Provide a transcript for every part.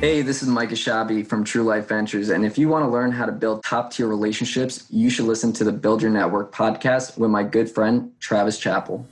Hey, this is Mike Ashabi from True Life Ventures. And if you want to learn how to build top tier relationships, you should listen to the Build Your Network podcast with my good friend, Travis Chappell.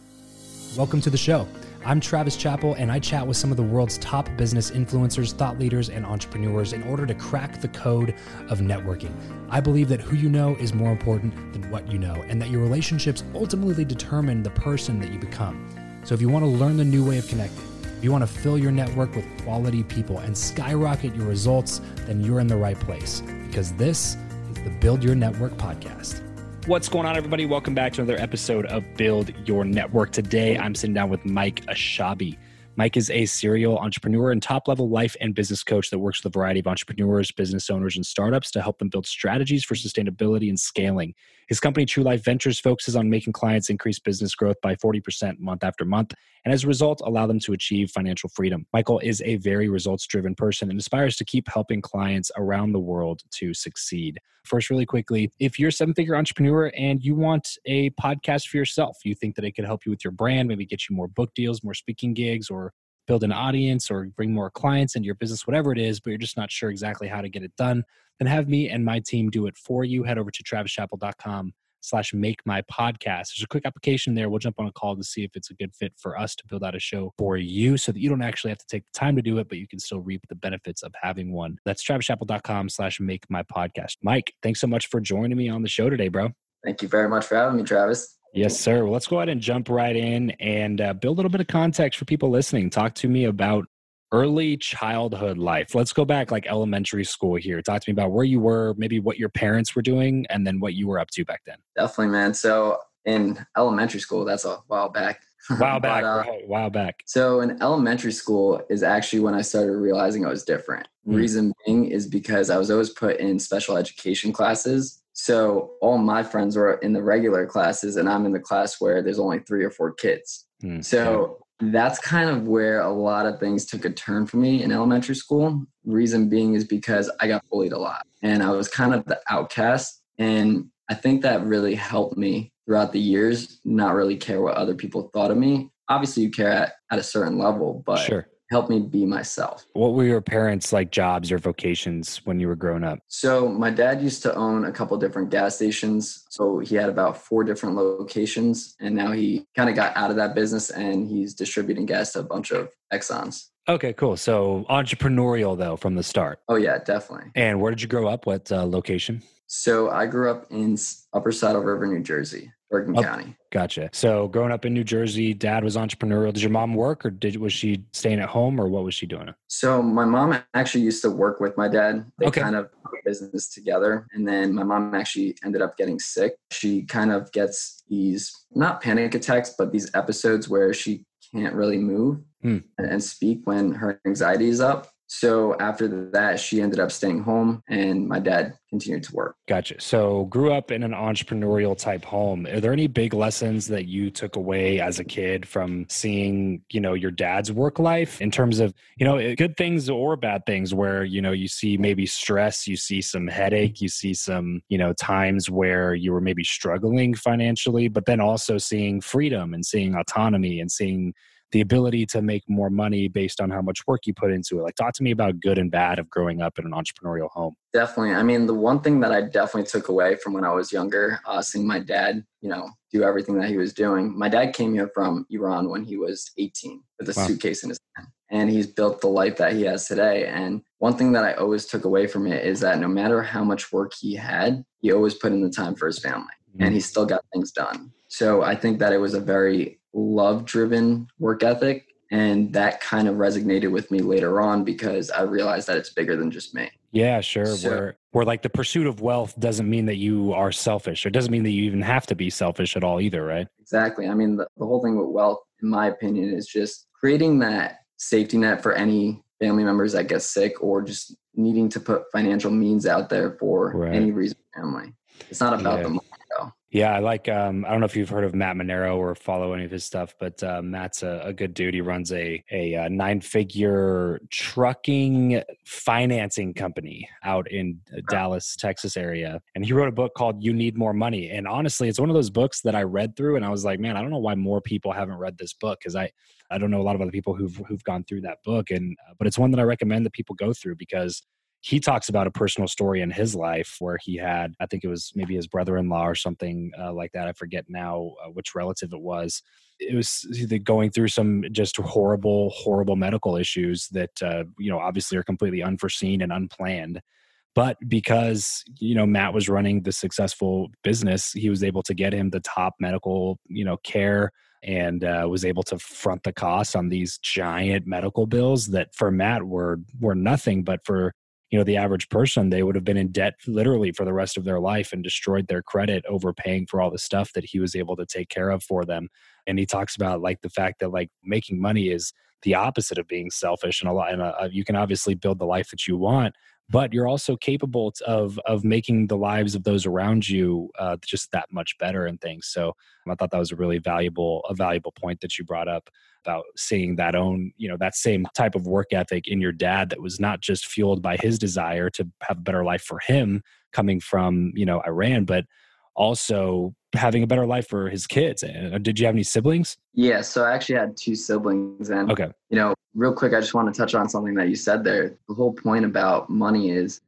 Welcome to the show. I'm Travis Chappell, and I chat with some of the world's top business influencers, thought leaders, and entrepreneurs in order to crack the code of networking. I believe that who you know is more important than what you know, and that your relationships ultimately determine the person that you become. So if you want to learn the new way of connecting, you want to fill your network with quality people and skyrocket your results, then you're in the right place because this is the Build Your Network podcast. What's going on, everybody? Welcome back to another episode of Build Your Network. Today, I'm sitting down with Mike Ashabi. Mike is a serial entrepreneur and top level life and business coach that works with a variety of entrepreneurs, business owners, and startups to help them build strategies for sustainability and scaling. His company, True Life Ventures, focuses on making clients increase business growth by 40% month after month, and as a result, allow them to achieve financial freedom. Michael is a very results driven person and aspires to keep helping clients around the world to succeed. First, really quickly, if you're a seven figure entrepreneur and you want a podcast for yourself, you think that it could help you with your brand, maybe get you more book deals, more speaking gigs, or build an audience or bring more clients into your business, whatever it is, but you're just not sure exactly how to get it done, then have me and my team do it for you. Head over to travischappell.com slash make my podcast. There's a quick application there. We'll jump on a call to see if it's a good fit for us to build out a show for you so that you don't actually have to take the time to do it, but you can still reap the benefits of having one. That's travischappell.com slash make my podcast. Mike, thanks so much for joining me on the show today, bro. Thank you very much for having me, Travis. Yes, sir. Well, let's go ahead and jump right in and uh, build a little bit of context for people listening. Talk to me about early childhood life. Let's go back like elementary school here. Talk to me about where you were, maybe what your parents were doing, and then what you were up to back then. Definitely, man. So in elementary school, that's a while back. While back, but, uh, right, while back. So in elementary school is actually when I started realizing I was different. Mm. Reason being is because I was always put in special education classes so all my friends were in the regular classes, and I'm in the class where there's only three or four kids. Mm, so that's kind of where a lot of things took a turn for me in elementary school. Reason being is because I got bullied a lot, and I was kind of the outcast. And I think that really helped me throughout the years not really care what other people thought of me. Obviously, you care at, at a certain level, but sure help me be myself. What were your parents like jobs or vocations when you were growing up? So my dad used to own a couple different gas stations. So he had about four different locations and now he kind of got out of that business and he's distributing gas to a bunch of Exxons. Okay, cool. So entrepreneurial though from the start. Oh yeah, definitely. And where did you grow up? What uh, location? So I grew up in Upper Saddle River, New Jersey, Bergen Oh. County. Gotcha. So growing up in New Jersey, dad was entrepreneurial. Did your mom work or did was she staying at home or what was she doing? So my mom actually used to work with my dad. They Okay. kind of business together. And then my mom actually ended up getting sick. She kind of gets these not panic attacks, but these episodes where she can't really move Hmm. and speak when her anxiety is up. So after that, she ended up staying home and my dad continued to work. Gotcha. So grew up in an entrepreneurial type home. Are there any big lessons that you took away as a kid from seeing, you know, your dad's work life in terms of, you know, good things or bad things where, you know, you see maybe stress, you see some headache, you see some, you know, times where you were maybe struggling financially, but then also seeing freedom and seeing autonomy and seeing the ability to make more money based on how much work you put into it. Like talk to me about good and bad of growing up in an entrepreneurial home. Definitely. I mean, the one thing that I definitely took away from when I was younger, uh, seeing my dad, you know, do everything that he was doing. My dad came here from Iran when he was 18 with a Wow. suitcase in his hand, and he's built the life that he has today. And one thing that I always took away from it is that no matter how much work he had, he always put in the time for his family, and he still got things done. So I think that it was a very love driven work ethic. And that kind of resonated with me later on because I realized that it's bigger than just me. Yeah, sure. So- where where like the pursuit of wealth doesn't mean that you are selfish. It doesn't mean that you even have to be selfish at all either, right? Exactly. I mean, the, the whole thing with wealth, in my opinion, is just creating that safety net for any family members that get sick or just needing to put financial means out there for Right. any reason family. It's not about Yeah. the money. Yeah, I like. Um, I don't know if you've heard of Matt Manero or follow any of his stuff, but uh, Matt's a, a good dude. He runs a a, uh nine figure trucking financing company out in uh, Dallas, Texas area, and he wrote a book called "You Need More Money." And honestly, it's one of those books that I read through, and I was like, man, I don't know why more people haven't read this book because I I don't know a lot of other people who've who've gone through that book, and uh, but it's one that I recommend that people go through because he talks about a personal story in his life where he had i think it was maybe his brother-in-law or something uh, like that i forget now uh, which relative it was. It was going through some just horrible horrible medical issues that uh, you know obviously are completely unforeseen and unplanned. But because you know matt was running the successful business he was able to get him the top medical you know care and uh, was able to front the costs on these giant medical bills that for matt were were nothing but for you know the average person they would have been in debt literally for the rest of their life and destroyed their credit overpaying for all the stuff that he was able to take care of for them. And he talks about like the fact that like making money is the opposite of being selfish and a lot and uh, you can obviously build the life that you want but you're also capable of of making the lives of those around you uh, just that much better and things. So i thought that was a really valuable a valuable point that you brought up about seeing that own you know that same type of work ethic in your dad that was not just fueled by his desire to have a better life for him coming from you know iran but also having a better life for his kids and uh, did you have any siblings Yeah. So I actually had two siblings and okay you know, real quick, I just want to touch on something that you said there. The whole point about money is,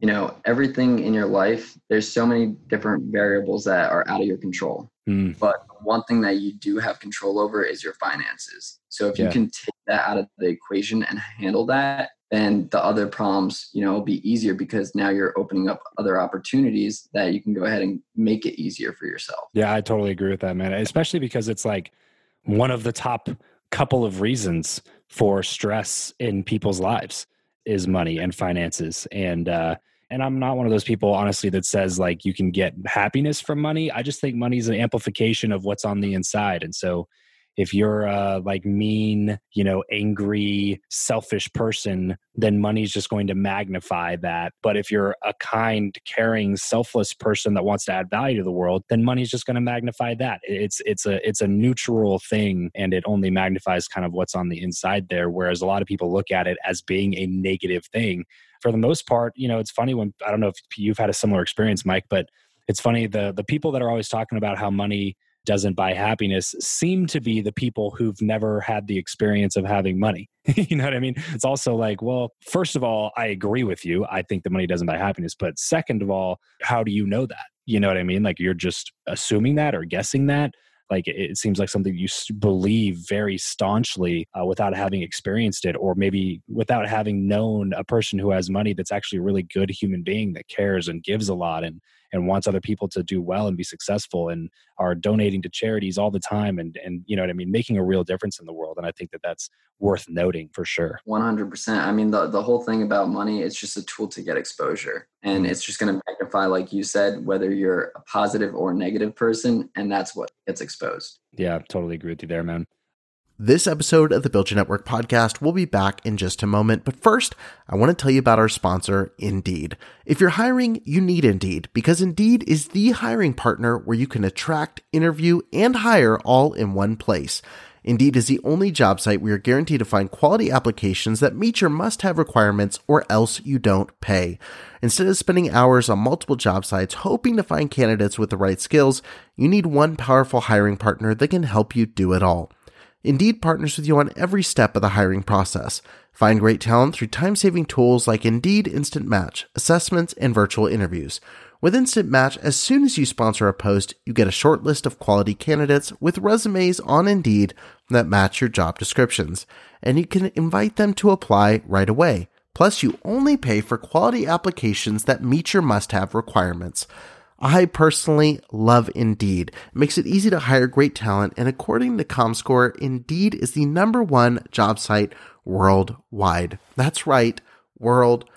you know, everything in your life, there's so many different variables that are out of your control. Hmm. But one thing that you do have control over is your finances. So if you can take that out of the equation and handle that, then the other problems, you know, will be easier because now you're opening up other opportunities that you can go ahead and make it easier for yourself. Yeah, I totally agree with that, man. Especially because it's like one of the top couple of reasons for stress in people's lives is money and finances. And uh and I'm not one of those people, honestly, that says like you can get happiness from money. I just think money is an amplification of what's on the inside. And so if you're a like mean, you know, angry, selfish person, then money's just going to magnify that. But if you're a kind, caring, selfless person that wants to add value to the world, then money's just going to magnify that. It's it's a it's a neutral thing and it only magnifies kind of what's on the inside there whereas a lot of people look at it as being a negative thing. For the most part, you know, it's funny when I don't know if you've had a similar experience, Mike, but it's funny the the people that are always talking about how money doesn't buy happiness seem to be the people who've never had the experience of having money. you know what I mean? It's also like, well, first of all, I agree with you. I think the money doesn't buy happiness. But second of all, how do you know that? You know what I mean? Like you're just assuming that or guessing that. like it, seems like something you believe very staunchly uh, without having experienced it or maybe without having known a person who has money that's actually a really good human being that cares and gives a lot and and wants other people to do well and be successful and are donating to charities all the time and and you know what I mean making a real difference in the world. And I think that that's worth noting for sure. 100% I mean the the whole thing about money it's just a tool to get exposure. And mm-hmm. it's just going to magnify like you said whether you're a positive or negative person and that's what gets exposed. Yeah totally agree with you there man this episode of the Build Your Network podcast will be back in just a moment, but first, I want to tell you about our sponsor, Indeed. If you're hiring, you need Indeed because Indeed is the hiring partner where you can attract, interview, and hire all in one place. Indeed is the only job site where you're guaranteed to find quality applications that meet your must have requirements or else you don't pay. Instead of spending hours on multiple job sites hoping to find candidates with the right skills, you need one powerful hiring partner that can help you do it all. Indeed partners with you on every step of the hiring process. Find great talent through time saving tools like Indeed Instant Match, assessments, and virtual interviews. With Instant Match, as soon as you sponsor a post, you get a short list of quality candidates with resumes on Indeed that match your job descriptions, and you can invite them to apply right away. Plus, you only pay for quality applications that meet your must have requirements. I personally love Indeed. It makes it easy to hire great talent, and according to ComScore, Indeed is the number one job site worldwide. That's right, worldwide.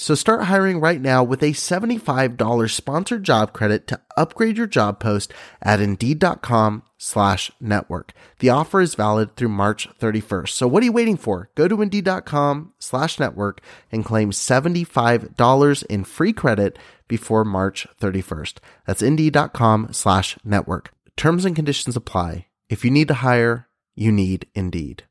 So start hiring right now with a $75 sponsored job credit to upgrade your job post at Indeed.com slash network. The offer is valid through March 31st. So what are you waiting for? Go to Indeed.com slash network and claim $75 in free credit before March 31st. That's indeed.com slash network. Terms and conditions apply. If you need to hire, you need Indeed.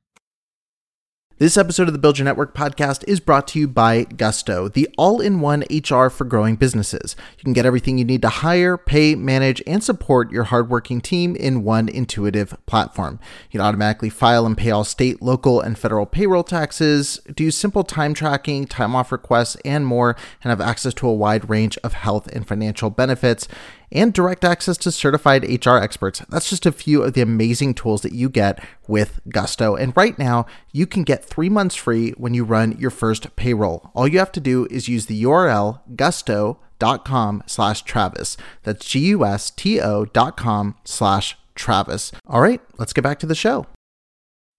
This episode of the Build Your Network podcast is brought to you by Gusto, the all in one HR for growing businesses. You can get everything you need to hire, pay, manage, and support your hardworking team in one intuitive platform. You can automatically file and pay all state, local, and federal payroll taxes, do simple time tracking, time off requests, and more, and have access to a wide range of health and financial benefits and direct access to certified HR experts. That's just a few of the amazing tools that you get with Gusto. And right now, you can get three months free when you run your first payroll. All you have to do is use the URL gusto.com slash Travis. That's G-U-S-T-O dot com slash Travis. All right, let's get back to the show.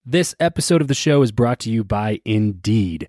This episode of the show is brought to you by Indeed.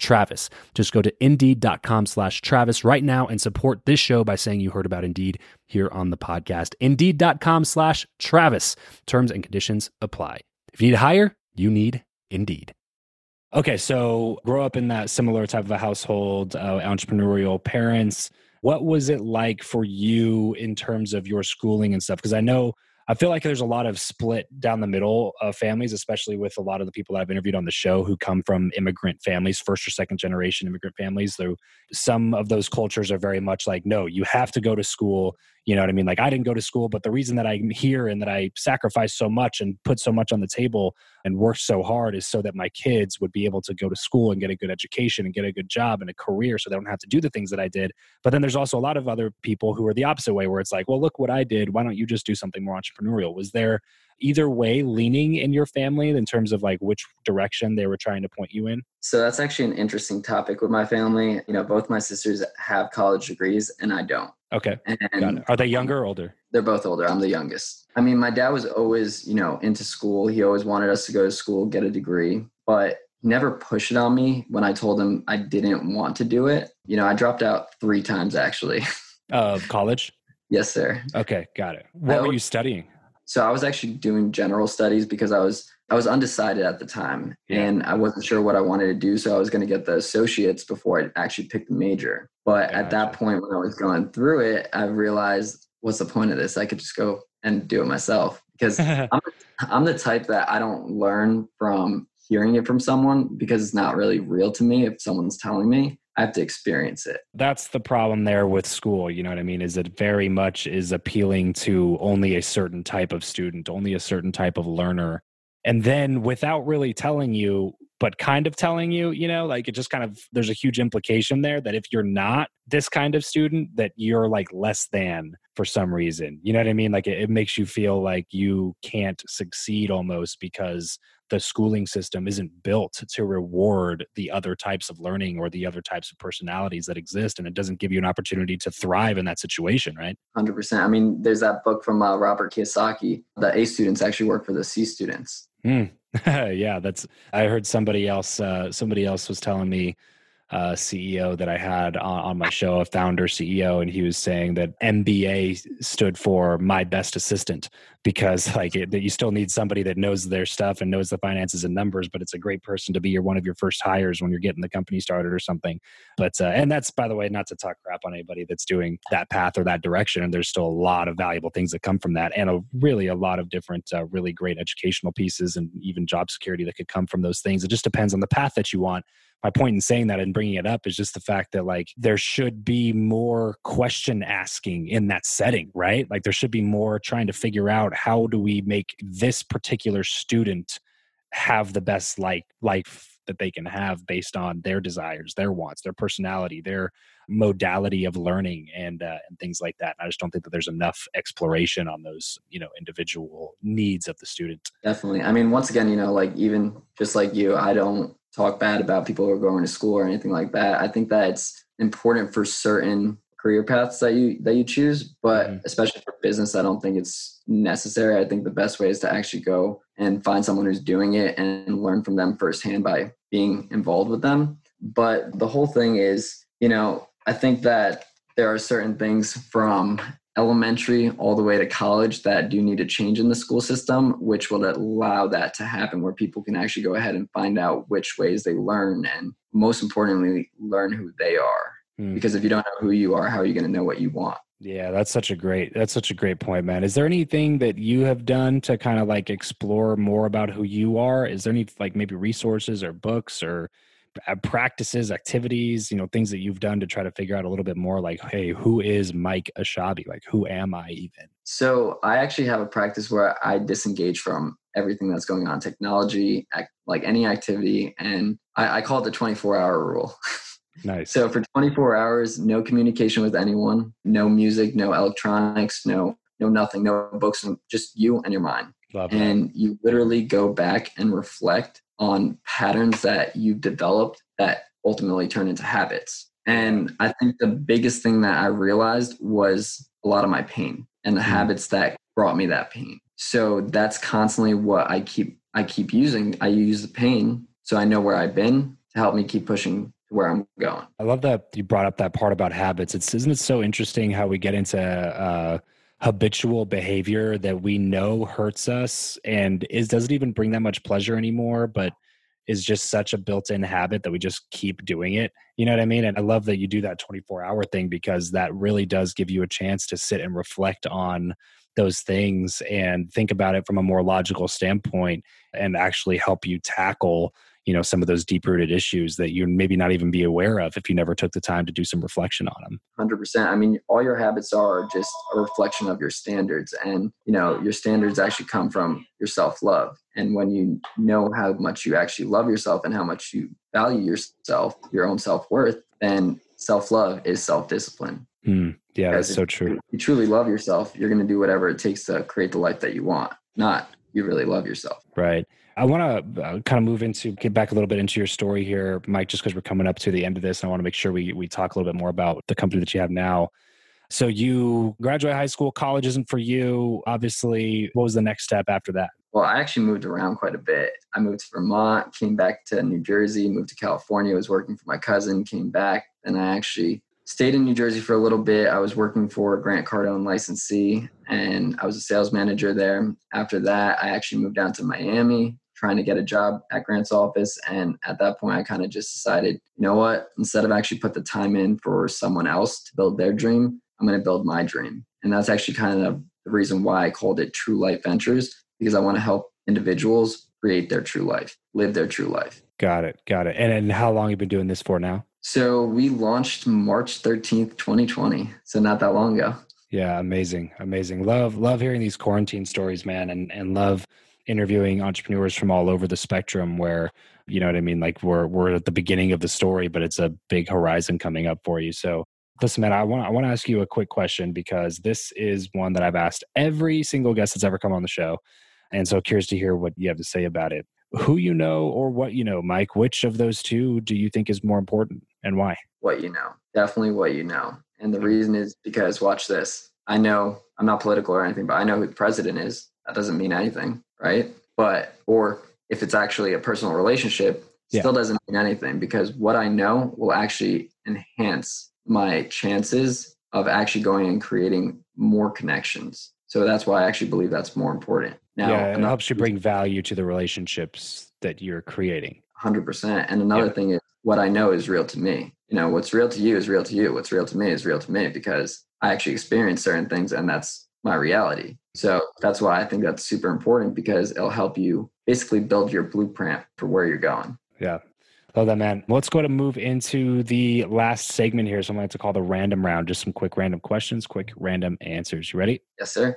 Travis. Just go to indeed.com slash Travis right now and support this show by saying you heard about Indeed here on the podcast. Indeed.com slash Travis. Terms and conditions apply. If you need to hire, you need Indeed. Okay, so grow up in that similar type of a household, uh, entrepreneurial parents. What was it like for you in terms of your schooling and stuff? Because I know I feel like there's a lot of split down the middle of families, especially with a lot of the people that I've interviewed on the show who come from immigrant families, first or second generation immigrant families. Though some of those cultures are very much like, no, you have to go to school. You know what I mean? Like I didn't go to school, but the reason that I'm here and that I sacrificed so much and put so much on the table and worked so hard is so that my kids would be able to go to school and get a good education and get a good job and a career so they don't have to do the things that I did. But then there's also a lot of other people who are the opposite way where it's like, well, look what I did. Why don't you just do something more entrepreneurial? Was there either way leaning in your family in terms of like which direction they were trying to point you in? So that's actually an interesting topic with my family. You know, both my sisters have college degrees and I don't. Okay. And Are they younger or older? They're both older. I'm the youngest. I mean, my dad was always, you know, into school. He always wanted us to go to school, get a degree, but never pushed it on me when I told him I didn't want to do it. You know, I dropped out three times actually. Of college? yes, sir. Okay, got it. What were you studying? So I was actually doing general studies because I was I was undecided at the time yeah. and I wasn't sure what I wanted to do. So I was going to get the associates before I actually picked the major. But at that point, when I was going through it, I realized what's the point of this? I could just go and do it myself because I'm, I'm the type that I don't learn from hearing it from someone because it's not really real to me if someone's telling me. I have to experience it. That's the problem there with school. You know what I mean? Is it very much is appealing to only a certain type of student, only a certain type of learner. And then without really telling you, but kind of telling you, you know, like it just kind of, there's a huge implication there that if you're not this kind of student, that you're like less than for some reason. You know what I mean? Like it, it makes you feel like you can't succeed almost because the schooling system isn't built to reward the other types of learning or the other types of personalities that exist and it doesn't give you an opportunity to thrive in that situation right 100% i mean there's that book from uh, robert kiyosaki the a students actually work for the c students mm. yeah that's i heard somebody else uh, somebody else was telling me uh, CEO that I had on, on, my show, a founder CEO, and he was saying that MBA stood for my best assistant because like it, that you still need somebody that knows their stuff and knows the finances and numbers, but it's a great person to be your one of your first hires when you're getting the company started or something. But uh, and that's by the way, not to talk crap on anybody that's doing that path or that direction. And there's still a lot of valuable things that come from that, and a really a lot of different uh, really great educational pieces and even job security that could come from those things. It just depends on the path that you want my point in saying that and bringing it up is just the fact that like there should be more question asking in that setting right? Like there should be more trying to figure out how do we make this particular student have the best like life that they can have based on their desires their wants their personality their modality of learning and uh, and things like that. And i just don't think that there's enough exploration on those you know individual needs of the student. Definitely. I mean once again you know like even just like you i don't talk bad about people who are going to school or anything like that. I think that it's important for certain career paths that you that you choose, but mm-hmm. especially for business, I don't think it's necessary. I think the best way is to actually go and find someone who's doing it and learn from them firsthand by being involved with them. But the whole thing is, you know, I think that there are certain things from elementary all the way to college that do need to change in the school system, which will allow that to happen where people can actually go ahead and find out which ways they learn and most importantly, learn who they are. Hmm. Because if you don't know who you are, how are you going to know what you want? Yeah, that's such a great that's such a great point, man. Is there anything that you have done to kind of like explore more about who you are? Is there any like maybe resources or books or Uh, practices, activities, you know, things that you've done to try to figure out a little bit more like, hey, who is Mike Ashabi? Like, who am I even? So I actually have a practice where I disengage from everything that's going on, technology, like any activity, and I, I call it the 24 hour rule. Nice. So for 24 hours, no communication with anyone, no music, no electronics, no no nothing, no books, just you and your mind. Love and that. you literally go back and reflect on patterns that you've developed that ultimately turn into habits. And I think the biggest thing that I realized was a lot of my pain and the mm. habits that brought me that pain. So that's constantly what I keep I keep using. I use the pain so I know where I've been to help me keep pushing to where I'm going. I love that you brought up that part about habits. It's isn't it so interesting how we get into uh habitual behavior that we know hurts us and is doesn't even bring that much pleasure anymore but is just such a built-in habit that we just keep doing it. You know what I mean? And I love that you do that 24-hour thing because that really does give you a chance to sit and reflect on those things and think about it from a more logical standpoint and actually help you tackle you know some of those deep rooted issues that you maybe not even be aware of if you never took the time to do some reflection on them 100% i mean all your habits are just a reflection of your standards and you know your standards actually come from your self-love and when you know how much you actually love yourself and how much you value yourself your own self-worth then self-love is self-discipline. Mm, yeah that's so true. you truly love yourself you're going to do whatever it takes to create the life that you want not you really love yourself. Right I want to uh, kind of move into get back a little bit into your story here, Mike, just because we're coming up to the end of this. And I want to make sure we we talk a little bit more about the company that you have now. So you graduate high school, college isn't for you. Obviously, what was the next step after that? Well, I actually moved around quite a bit. I moved to Vermont, came back to New Jersey, moved to California, was working for my cousin, came back, and I actually stayed in New Jersey for a little bit. I was working for Grant Cardone licensee and I was a sales manager there. After that, I actually moved down to Miami, trying to get a job at Grant's office. And at that point, I kind of just decided, you know what? Instead of actually put the time in for someone else to build their dream, I'm going to build my dream. And that's actually kind of the reason why I called it True Life Ventures, because I want to help individuals create their true life, live their true life. Got it. Got it. And, and how long have you been doing this for now? So we launched March 13th, 2020. So not that long ago. Yeah, amazing. Amazing. Love love hearing these quarantine stories, man, and and love interviewing entrepreneurs from all over the spectrum where you know what i mean? Like we're we're at the beginning of the story but it's a big horizon coming up for you. So listen man i want i want to ask you a quick question because this is one that i've asked every single guest that's ever come on the show. And so curious to hear what you have to say about it. Who you know or what you know? Mike which of those two do you think is more important and why? What you know. Definitely what you know. And the reason is because watch this. I know i'm not political or anything but i know who the president is. That doesn't mean anything right? But, or if it's actually a personal relationship, yeah. still doesn't mean anything because what I know will actually enhance my chances of actually going and creating more connections. So that's why I actually believe that's more important. Now, yeah, it helps you bring value to the relationships that you're creating. 100%. And another yeah. thing is what I know is real to me. You know, what's real to you is real to you. What's real to me is real to me because I actually experience certain things and that's my reality. So that's why I think that's super important because it'll help you basically build your blueprint for where you're going. Yeah. Love that, man. Let's go to move into the last segment here. So I'm going to call the random round. Just some quick random questions, quick random answers. You ready? Yes, sir.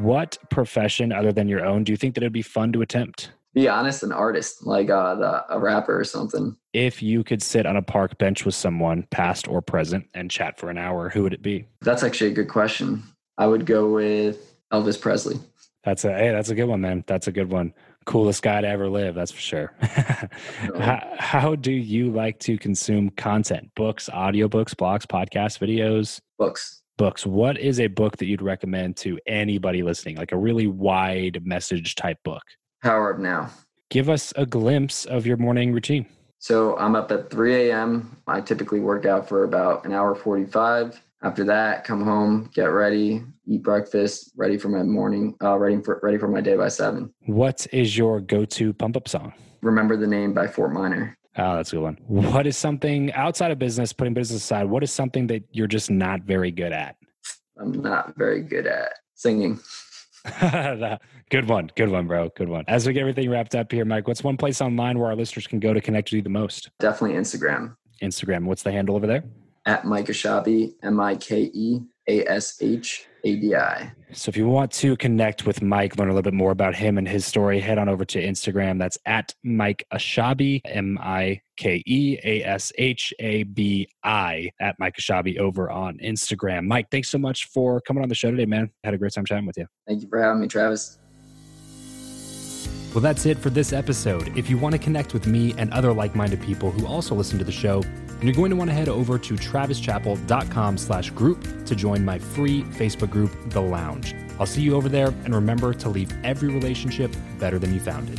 What profession other than your own do you think that it'd be fun to attempt? Be honest, an artist, like uh, the, a rapper or something. If you could sit on a park bench with someone, past or present, and chat for an hour, who would it be? That's actually a good question. I would go with Elvis Presley. That's a hey, that's a good one, man. That's a good one. Coolest guy to ever live, that's for sure. how, how do you like to consume content? Books, audiobooks, blogs, podcasts, videos? Books books what is a book that you'd recommend to anybody listening like a really wide message type book Power of Now. Give us a glimpse of your morning routine. So I'm up at 3 a.m. I typically work out for about an hour 45. After that, come home, get ready, eat breakfast, ready for my morning, uh, ready for ready for my day by seven. What is your go-to pump-up song? Remember the name by Fort Minor. Oh, that's a good one. What is something outside of business, putting business aside, what is something that you're just not very good at? I'm not very good at singing. good one. Good one, bro. Good one. As we get everything wrapped up here, Mike, what's one place online where our listeners can go to connect with you the most? Definitely Instagram. Instagram. What's the handle over there? At Mike Ashabi, M I K E A S H A B I. So if you want to connect with Mike, learn a little bit more about him and his story, head on over to Instagram. That's at Mike Ashabi, M I K E A S H A B I, at Mike Ashabi over on Instagram. Mike, thanks so much for coming on the show today, man. had a great time chatting with you. Thank you for having me, Travis. Well, that's it for this episode. If you want to connect with me and other like-minded people who also listen to the show, you're going to want to head over to travischappell.com slash group to join my free Facebook group, The Lounge. I'll see you over there, and remember to leave every relationship better than you found it.